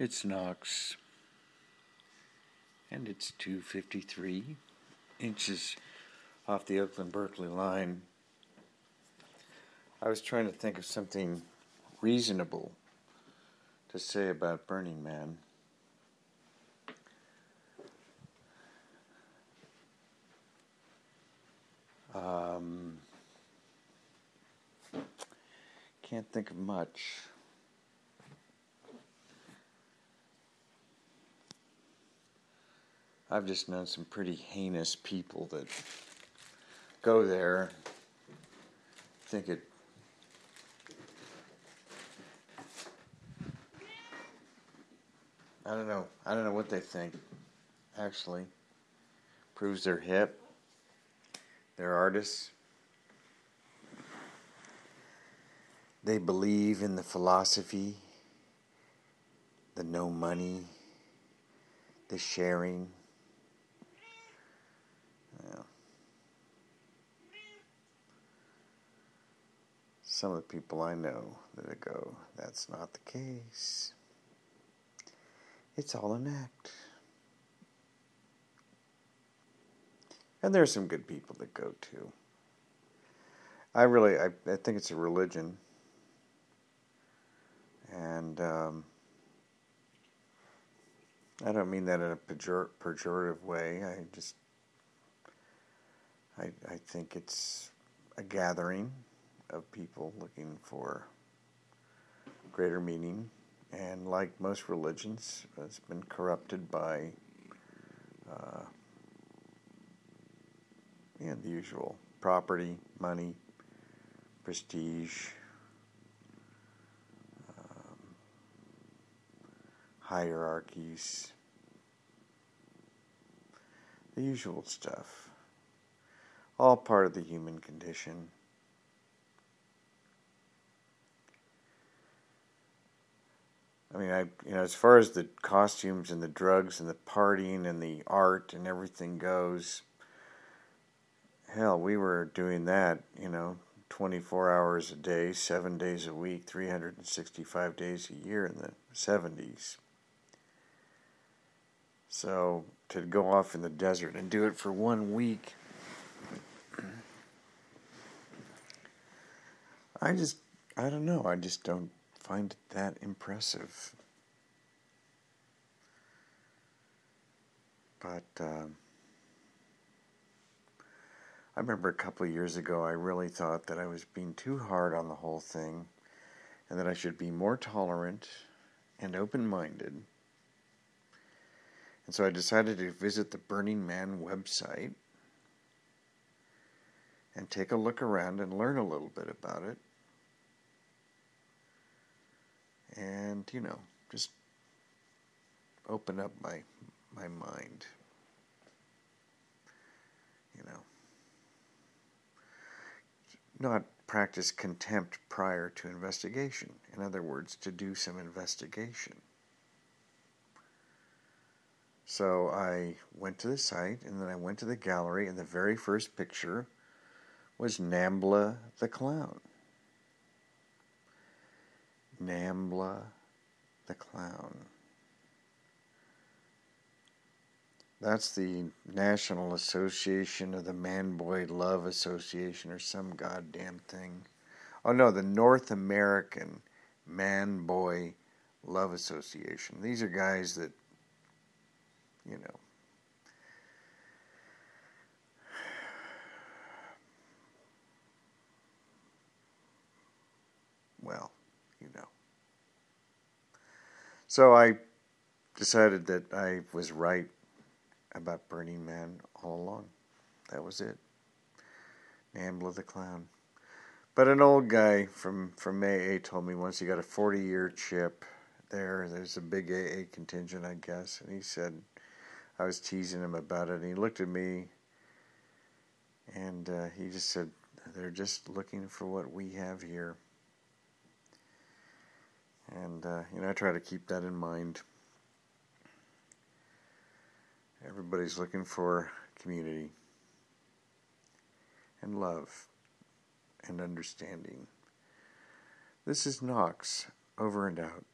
It's Knox, and it's 253 inches off the Oakland Berkeley line. I was trying to think of something reasonable to say about Burning Man. Um, can't think of much. I've just known some pretty heinous people that go there, think it. I don't know. I don't know what they think. Actually, proves they're hip. They're artists. They believe in the philosophy, the no money, the sharing. Some of the people I know that go, that's not the case. It's all an act. And there are some good people that go too. I really, I, I think it's a religion. And um, I don't mean that in a pejor- pejorative way. I just, I, I think it's a gathering of people looking for greater meaning. And like most religions, it's been corrupted by uh, know, the usual property, money, prestige, um, hierarchies, the usual stuff. All part of the human condition. I mean, I you know, as far as the costumes and the drugs and the partying and the art and everything goes, hell, we were doing that, you know, 24 hours a day, 7 days a week, 365 days a year in the 70s. So to go off in the desert and do it for one week, I just, I don't know, I just don't find it that impressive. But uh, I remember a couple of years ago, I really thought that I was being too hard on the whole thing and that I should be more tolerant and open minded. And so I decided to visit the Burning Man website and take a look around and learn a little bit about it and you know just open up my my mind. You know. Not practice contempt prior to investigation. In other words to do some investigation. So I went to the site and then I went to the gallery and the very first picture was Nambla the clown Nambla the Clown. That's the National Association of the Man Boy Love Association or some goddamn thing. Oh no, the North American Man Boy Love Association. These are guys that, you know, so I decided that I was right about Burning Man all along. That was it. Nambla the Clown. But an old guy from, from AA told me once he got a 40 year chip there. There's a big AA contingent, I guess. And he said, I was teasing him about it. And he looked at me and uh, he just said, They're just looking for what we have here. And, uh, you know, I try to keep that in mind. Everybody's looking for community and love and understanding. This is Knox, over and out.